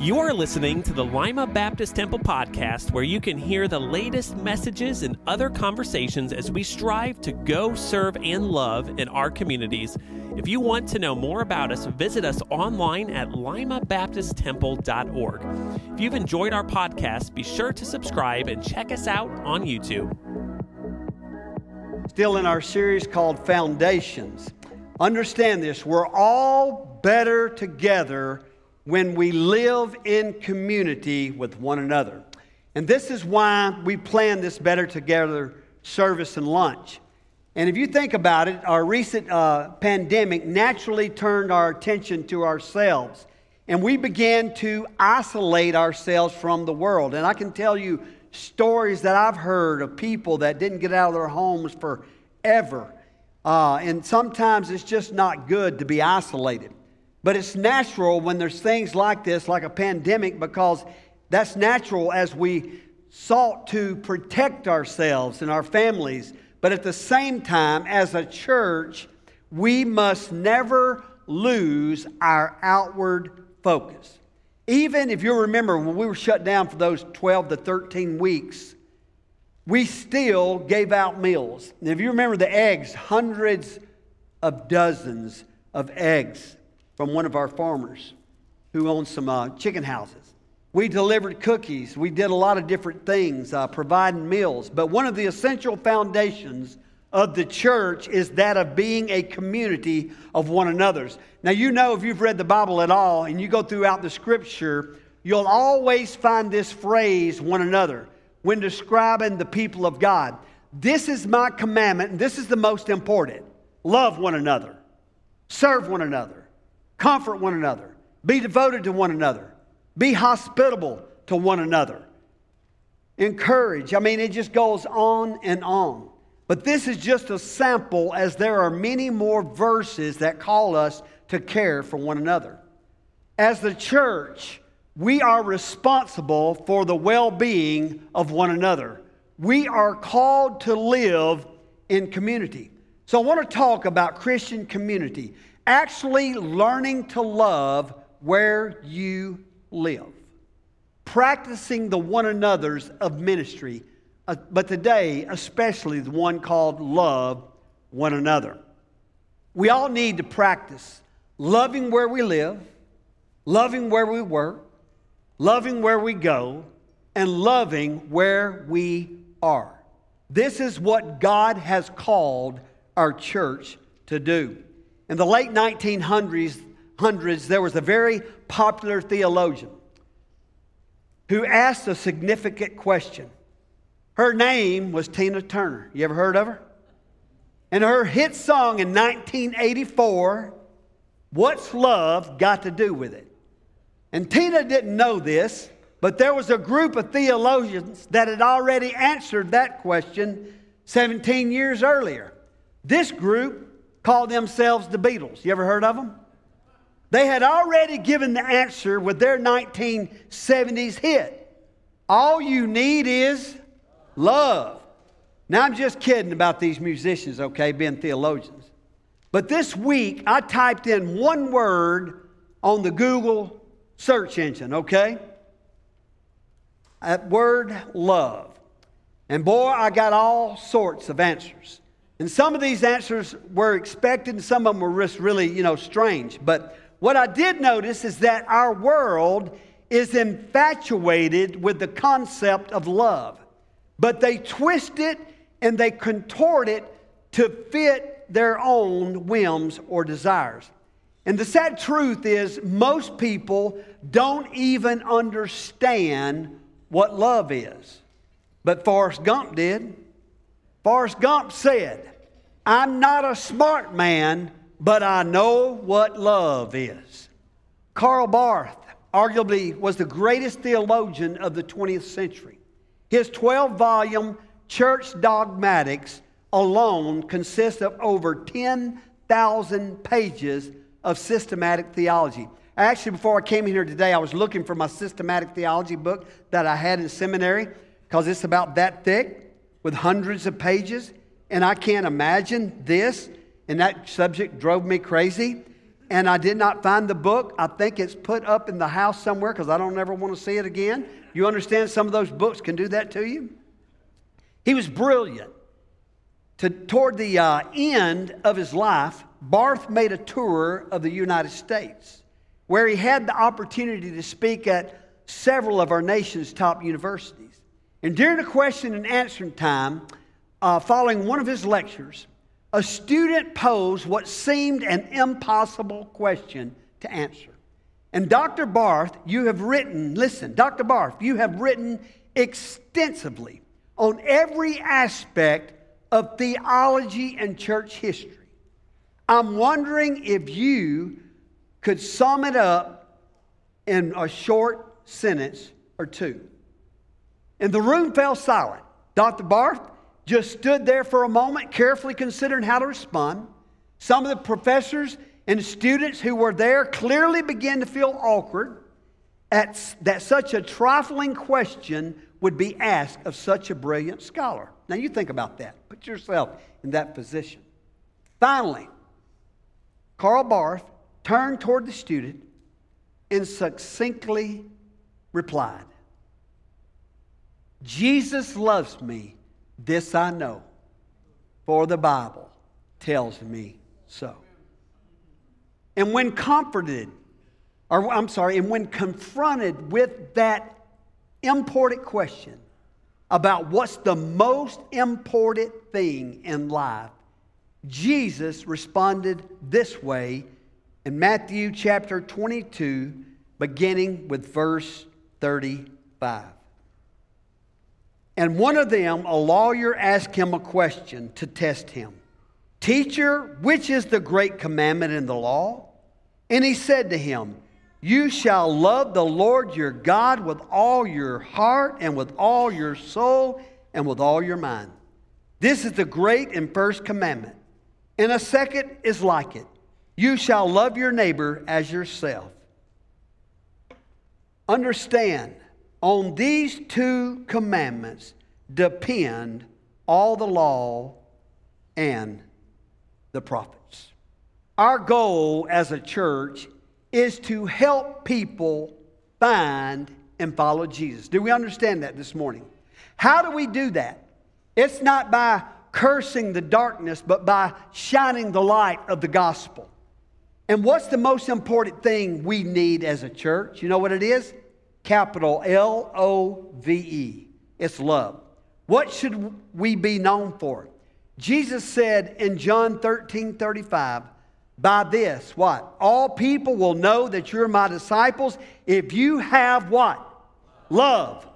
You are listening to the Lima Baptist Temple podcast, where you can hear the latest messages and other conversations as we strive to go, serve, and love in our communities. If you want to know more about us, visit us online at limabaptisttemple.org. If you've enjoyed our podcast, be sure to subscribe and check us out on YouTube. Still in our series called Foundations. Understand this we're all better together when we live in community with one another. And this is why we plan this Better Together service and lunch. And if you think about it, our recent uh, pandemic naturally turned our attention to ourselves. And we began to isolate ourselves from the world. And I can tell you stories that I've heard of people that didn't get out of their homes forever. Uh, and sometimes it's just not good to be isolated. But it's natural when there's things like this, like a pandemic, because that's natural as we sought to protect ourselves and our families. But at the same time, as a church, we must never lose our outward focus. Even if you remember when we were shut down for those 12 to 13 weeks, we still gave out meals. And if you remember the eggs, hundreds of dozens of eggs from one of our farmers who owns some uh, chicken houses. We delivered cookies. We did a lot of different things, uh, providing meals. But one of the essential foundations of the church is that of being a community of one another's. Now, you know, if you've read the Bible at all and you go throughout the scripture, you'll always find this phrase, one another, when describing the people of God. This is my commandment, and this is the most important love one another, serve one another, Comfort one another. Be devoted to one another. Be hospitable to one another. Encourage. I mean, it just goes on and on. But this is just a sample, as there are many more verses that call us to care for one another. As the church, we are responsible for the well being of one another. We are called to live in community. So, I want to talk about Christian community actually learning to love where you live, practicing the one another's of ministry, uh, but today, especially the one called love one another. We all need to practice loving where we live, loving where we work, loving where we go, and loving where we are. This is what God has called our church to do. In the late 1900s, hundreds, there was a very popular theologian who asked a significant question. Her name was Tina Turner. You ever heard of her? And her hit song in 1984, What's Love Got to Do with It? And Tina didn't know this, but there was a group of theologians that had already answered that question 17 years earlier. This group called themselves the Beatles. You ever heard of them? They had already given the answer with their 1970s hit. All you need is love. Now, I'm just kidding about these musicians, okay, being theologians. But this week, I typed in one word on the Google search engine, okay? That word love. And boy, I got all sorts of answers. And some of these answers were expected, and some of them were just really, you know, strange. But what I did notice is that our world is infatuated with the concept of love, but they twist it and they contort it to fit their own whims or desires. And the sad truth is, most people don't even understand what love is. But Forrest Gump did. Forrest Gump said, I'm not a smart man, but I know what love is. Karl Barth arguably was the greatest theologian of the 20th century. His 12 volume Church Dogmatics alone consists of over 10,000 pages of systematic theology. Actually, before I came here today, I was looking for my systematic theology book that I had in seminary because it's about that thick with hundreds of pages, and I can't imagine this, and that subject drove me crazy. and I did not find the book. I think it's put up in the house somewhere because I don't ever want to see it again. You understand some of those books can do that to you? He was brilliant. To, toward the uh, end of his life, Barth made a tour of the United States where he had the opportunity to speak at several of our nation's top universities. And during a question and answering time, uh, following one of his lectures, a student posed what seemed an impossible question to answer. And Dr. Barth, you have written, listen, Dr. Barth, you have written extensively on every aspect of theology and church history. I'm wondering if you could sum it up in a short sentence or two. And the room fell silent. Dr. Barth just stood there for a moment, carefully considering how to respond. Some of the professors and students who were there clearly began to feel awkward at that such a trifling question would be asked of such a brilliant scholar. Now, you think about that. Put yourself in that position. Finally, Karl Barth turned toward the student and succinctly replied Jesus loves me, this I know, for the Bible tells me so. And when comforted, or I'm sorry, and when confronted with that important question about what's the most important thing in life, Jesus responded this way in Matthew chapter 22, beginning with verse 35. And one of them, a lawyer, asked him a question to test him Teacher, which is the great commandment in the law? And he said to him, You shall love the Lord your God with all your heart and with all your soul and with all your mind. This is the great and first commandment. And a second is like it you shall love your neighbor as yourself. Understand, on these two commandments depend all the law and the prophets. Our goal as a church is to help people find and follow Jesus. Do we understand that this morning? How do we do that? It's not by cursing the darkness, but by shining the light of the gospel. And what's the most important thing we need as a church? You know what it is? Capital L O V E. It's love. What should we be known for? Jesus said in John 13 35, by this, what? All people will know that you're my disciples if you have what? Love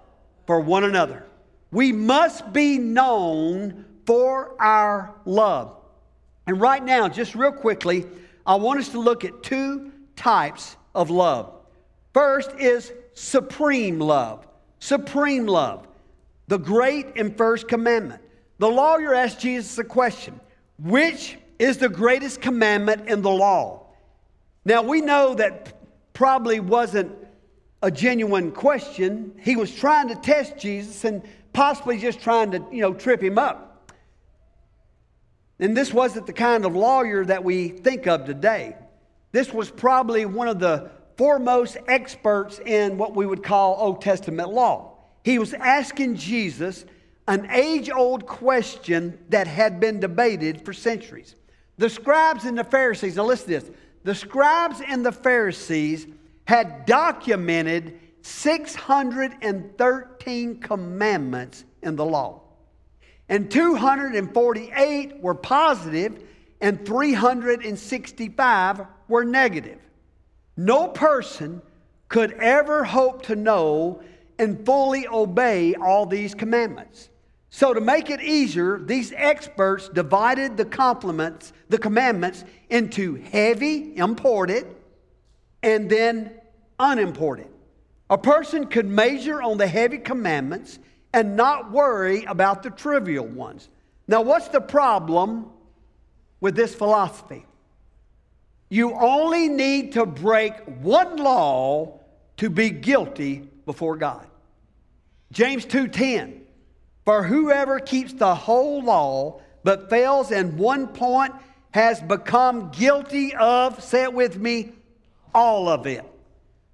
for one another. We must be known for our love. And right now, just real quickly, I want us to look at two types of love. First is supreme love. Supreme love, the great and first commandment. The lawyer asked Jesus a question Which is the greatest commandment in the law? Now, we know that probably wasn't a genuine question. He was trying to test Jesus and possibly just trying to, you know, trip him up. And this wasn't the kind of lawyer that we think of today. This was probably one of the foremost experts in what we would call Old Testament law. He was asking Jesus an age old question that had been debated for centuries. The scribes and the Pharisees, now listen to this the scribes and the Pharisees had documented 613 commandments in the law and 248 were positive, and 365 were negative. No person could ever hope to know and fully obey all these commandments. So to make it easier, these experts divided the compliments, the commandments into heavy, important, and then unimportant. A person could measure on the heavy commandments and not worry about the trivial ones. Now, what's the problem with this philosophy? You only need to break one law to be guilty before God. James 2:10 For whoever keeps the whole law but fails in one point has become guilty of, say it with me, all of it.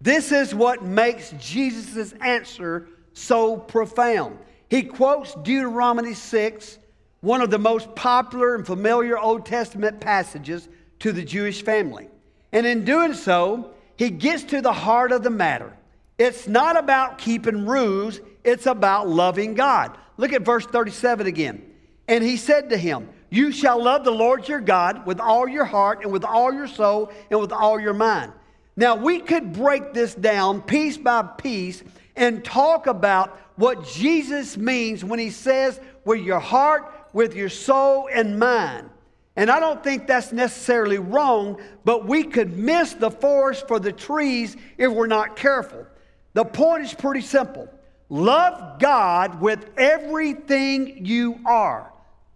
This is what makes Jesus' answer so profound. He quotes Deuteronomy 6, one of the most popular and familiar Old Testament passages to the Jewish family. And in doing so, he gets to the heart of the matter. It's not about keeping rules, it's about loving God. Look at verse 37 again. And he said to him, You shall love the Lord your God with all your heart and with all your soul and with all your mind. Now, we could break this down piece by piece and talk about what Jesus means when he says, with your heart, with your soul, and mind. And I don't think that's necessarily wrong, but we could miss the forest for the trees if we're not careful. The point is pretty simple love God with everything you are.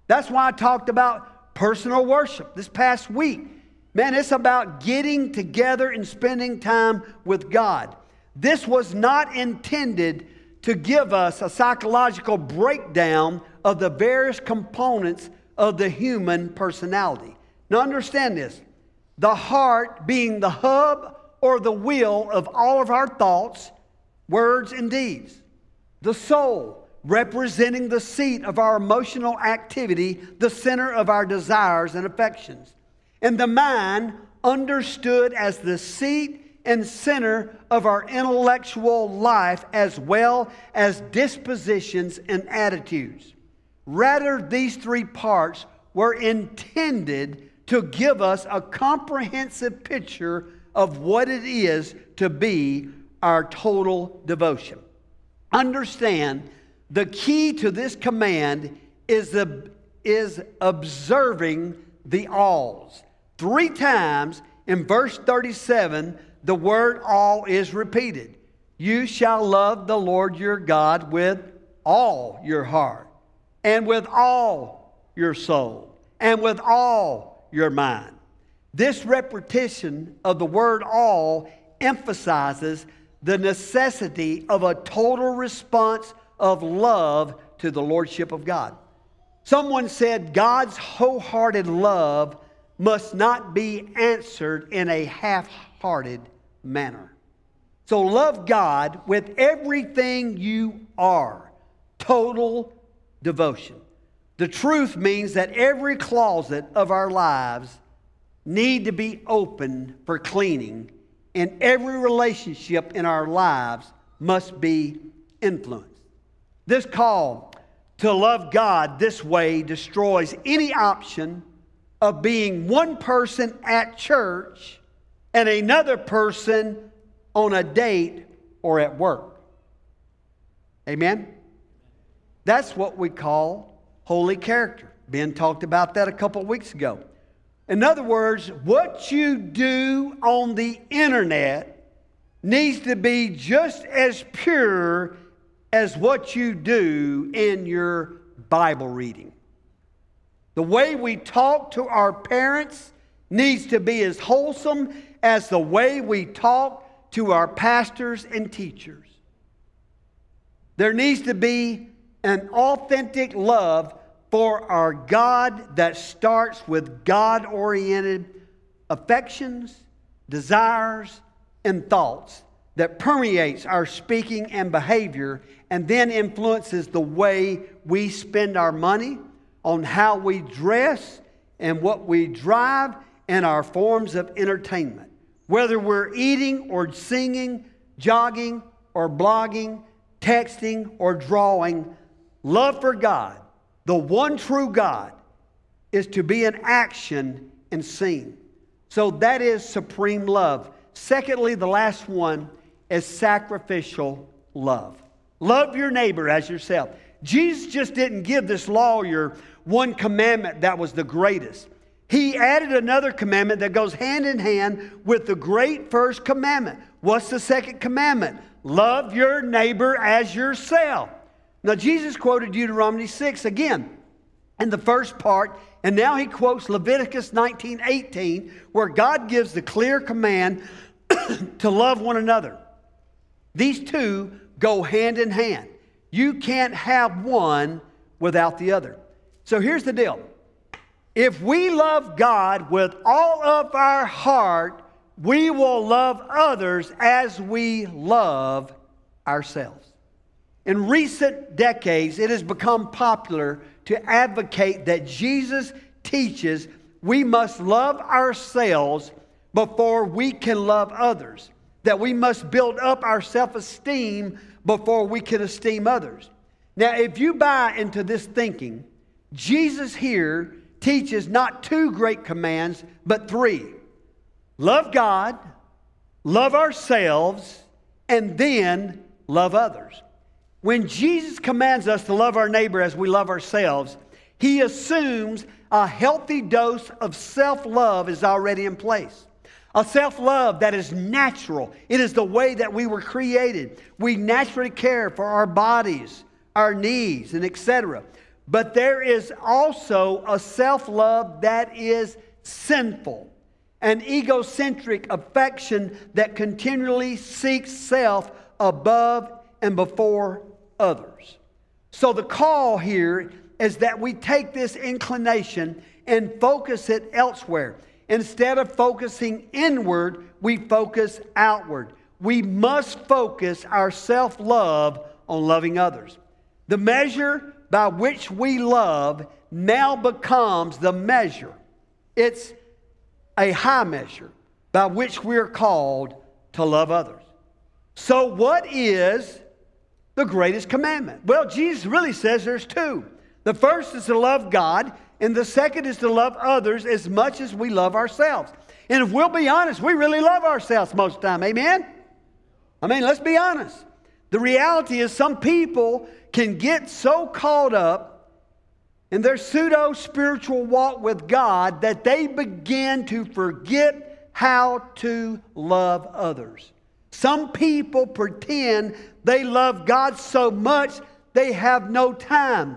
That's why I talked about personal worship this past week. Man, it's about getting together and spending time with God. This was not intended to give us a psychological breakdown of the various components of the human personality. Now, understand this the heart being the hub or the wheel of all of our thoughts, words, and deeds. The soul representing the seat of our emotional activity, the center of our desires and affections. And the mind understood as the seat and center of our intellectual life as well as dispositions and attitudes. Rather, these three parts were intended to give us a comprehensive picture of what it is to be our total devotion. Understand the key to this command is, the, is observing the alls. Three times in verse 37, the word all is repeated. You shall love the Lord your God with all your heart, and with all your soul, and with all your mind. This repetition of the word all emphasizes the necessity of a total response of love to the Lordship of God. Someone said God's wholehearted love must not be answered in a half hearted manner. So love God with everything you are. Total devotion. The truth means that every closet of our lives need to be open for cleaning and every relationship in our lives must be influenced. This call to love God this way destroys any option of being one person at church and another person on a date or at work. Amen? That's what we call holy character. Ben talked about that a couple weeks ago. In other words, what you do on the internet needs to be just as pure as what you do in your Bible reading. The way we talk to our parents needs to be as wholesome as the way we talk to our pastors and teachers. There needs to be an authentic love for our God that starts with God oriented affections, desires, and thoughts that permeates our speaking and behavior and then influences the way we spend our money, on how we dress, and what we drive, and our forms of entertainment. Whether we're eating or singing, jogging or blogging, texting or drawing, love for God the one true God is to be in action and seen. So that is supreme love. Secondly, the last one is sacrificial love. Love your neighbor as yourself. Jesus just didn't give this lawyer one commandment that was the greatest. He added another commandment that goes hand in hand with the great first commandment. What's the second commandment? Love your neighbor as yourself. Now, Jesus quoted Deuteronomy 6 again in the first part, and now he quotes Leviticus 19 18, where God gives the clear command to love one another. These two go hand in hand. You can't have one without the other. So here's the deal If we love God with all of our heart, we will love others as we love ourselves. In recent decades, it has become popular to advocate that Jesus teaches we must love ourselves before we can love others, that we must build up our self esteem before we can esteem others. Now, if you buy into this thinking, Jesus here teaches not two great commands, but three love God, love ourselves, and then love others. When Jesus commands us to love our neighbor as we love ourselves, he assumes a healthy dose of self love is already in place. A self love that is natural. It is the way that we were created. We naturally care for our bodies, our needs, and etc. But there is also a self love that is sinful, an egocentric affection that continually seeks self above and before others. So the call here is that we take this inclination and focus it elsewhere. Instead of focusing inward, we focus outward. We must focus our self love on loving others. The measure by which we love now becomes the measure. It's a high measure by which we're called to love others. So, what is the greatest commandment? Well, Jesus really says there's two. The first is to love God, and the second is to love others as much as we love ourselves. And if we'll be honest, we really love ourselves most of the time. Amen? I mean, let's be honest. The reality is, some people can get so caught up in their pseudo spiritual walk with God that they begin to forget how to love others. Some people pretend they love God so much they have no time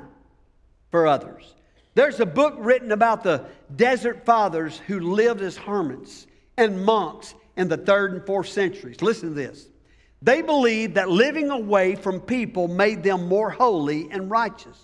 for others. There's a book written about the desert fathers who lived as hermits and monks in the third and fourth centuries. Listen to this. They believed that living away from people made them more holy and righteous.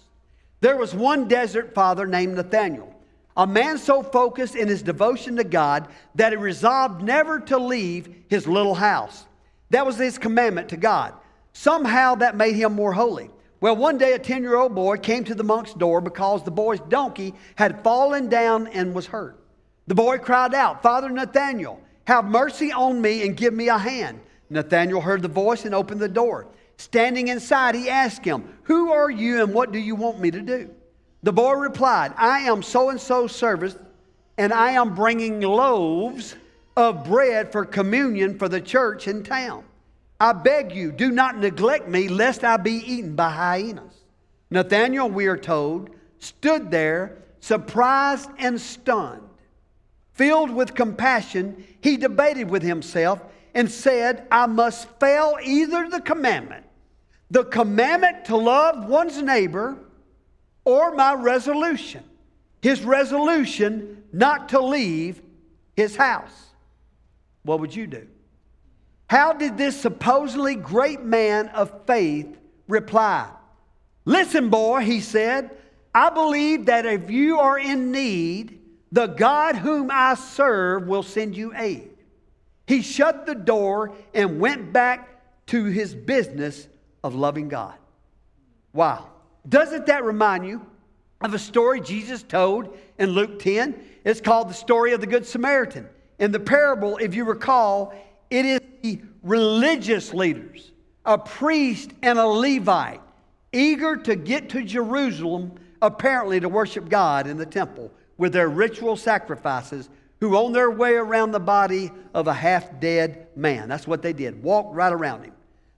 There was one desert father named Nathaniel, a man so focused in his devotion to God that he resolved never to leave his little house. That was his commandment to God. Somehow that made him more holy. Well, one day a 10 year old boy came to the monk's door because the boy's donkey had fallen down and was hurt. The boy cried out, Father Nathaniel, have mercy on me and give me a hand. Nathaniel heard the voice and opened the door. Standing inside, he asked him, Who are you and what do you want me to do? The boy replied, I am so and so's servant, and I am bringing loaves of bread for communion for the church in town. I beg you, do not neglect me, lest I be eaten by hyenas. Nathanael, we are told, stood there, surprised and stunned. Filled with compassion, he debated with himself and said, I must fail either the commandment, the commandment to love one's neighbor, or my resolution, his resolution not to leave his house. What would you do? How did this supposedly great man of faith reply? Listen, boy, he said, I believe that if you are in need, the God whom I serve will send you aid. He shut the door and went back to his business of loving God. Wow. Doesn't that remind you of a story Jesus told in Luke 10? It's called the story of the Good Samaritan. In the parable, if you recall, it is religious leaders, a priest and a Levite, eager to get to Jerusalem, apparently to worship God in the temple with their ritual sacrifices, who on their way around the body of a half dead man. That's what they did, walked right around him.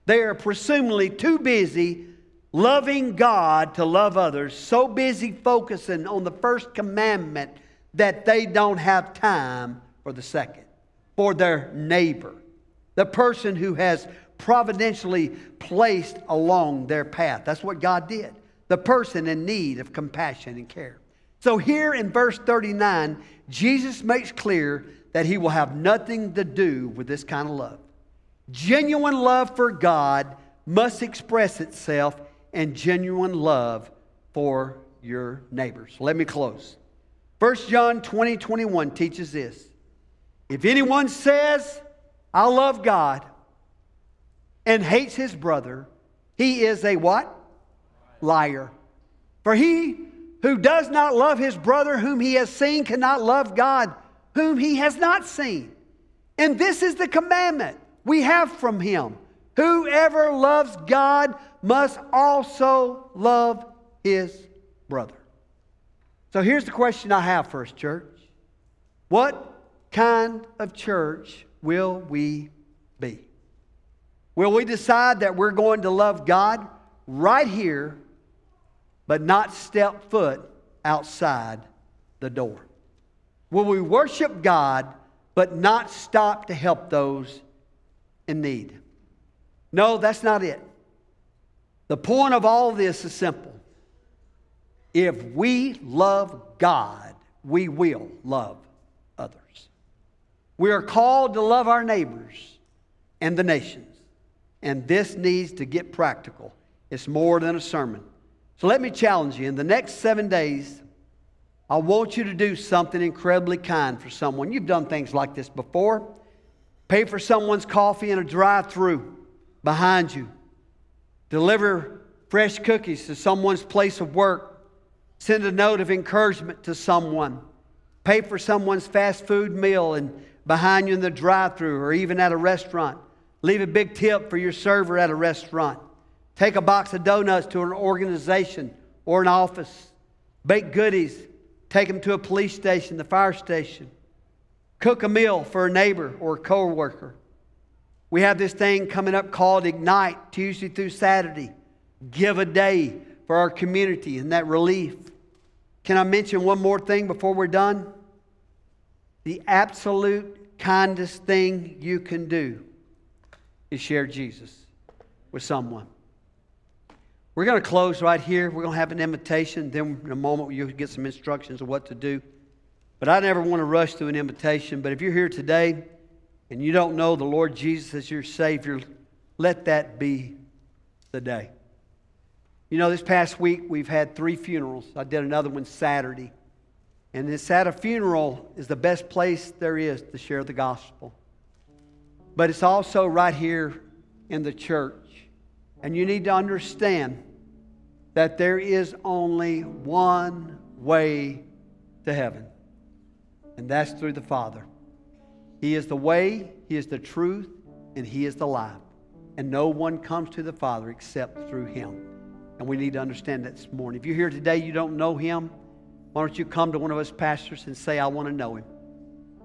They are presumably too busy loving God to love others, so busy focusing on the first commandment that they don't have time for the second, for their neighbor, the person who has providentially placed along their path. That's what God did. The person in need of compassion and care. So here in verse 39, Jesus makes clear that he will have nothing to do with this kind of love. Genuine love for God must express itself in genuine love for your neighbors. Let me close. 1 John 20, 21 teaches this. If anyone says, I love God, and hates his brother, he is a what? Liar. For he who does not love his brother whom he has seen cannot love God whom he has not seen. And this is the commandment we have from him. Whoever loves God must also love his brother. So here's the question I have for us, church. What kind of church will we be? Will we decide that we're going to love God right here, but not step foot outside the door? Will we worship God, but not stop to help those in need? No, that's not it. The point of all this is simple. If we love God, we will love others. We are called to love our neighbors and the nations. And this needs to get practical. It's more than a sermon. So let me challenge you. In the next seven days, I want you to do something incredibly kind for someone. You've done things like this before. Pay for someone's coffee in a drive through behind you. Deliver fresh cookies to someone's place of work. Send a note of encouragement to someone. Pay for someone's fast food meal and behind you in the drive through or even at a restaurant. Leave a big tip for your server at a restaurant. Take a box of donuts to an organization or an office. Bake goodies. Take them to a police station, the fire station. Cook a meal for a neighbor or a coworker. We have this thing coming up called Ignite, Tuesday through Saturday. Give a day for our community and that relief. Can I mention one more thing before we're done? The absolute kindest thing you can do is share Jesus with someone. We're going to close right here. We're going to have an invitation. Then, in a moment, you'll get some instructions of what to do. But I never want to rush through an invitation. But if you're here today and you don't know the Lord Jesus as your Savior, let that be the day. You know, this past week we've had three funerals. I did another one Saturday. And it's at a funeral is the best place there is to share the gospel but it's also right here in the church. And you need to understand that there is only one way to heaven, and that's through the Father. He is the way, He is the truth, and He is the life. And no one comes to the Father except through Him. And we need to understand that this morning. If you're here today, you don't know Him, why don't you come to one of us pastors and say, I want to know Him?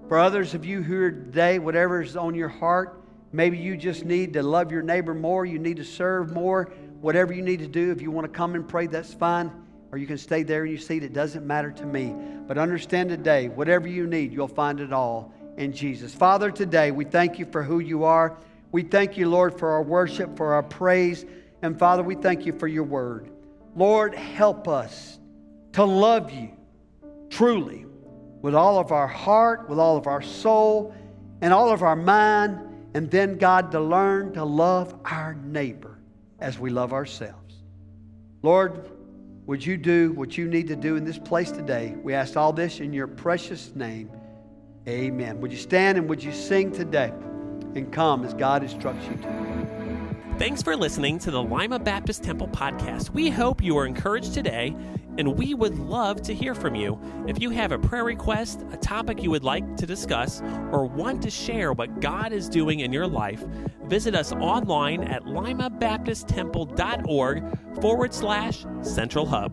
For others of you here today, whatever is on your heart, maybe you just need to love your neighbor more, you need to serve more, whatever you need to do. If you want to come and pray, that's fine. Or you can stay there in your seat. It doesn't matter to me. But understand today, whatever you need, you'll find it all in Jesus. Father, today we thank you for who you are. We thank you, Lord, for our worship, for our praise. And Father, we thank you for your word. Lord, help us to love you truly with all of our heart, with all of our soul, and all of our mind, and then, God, to learn to love our neighbor as we love ourselves. Lord, would you do what you need to do in this place today? We ask all this in your precious name. Amen. Would you stand and would you sing today and come as God instructs you to? Thanks for listening to the Lima Baptist Temple podcast. We hope you are encouraged today, and we would love to hear from you. If you have a prayer request, a topic you would like to discuss, or want to share what God is doing in your life, visit us online at limabaptisttemple.org forward slash central hub.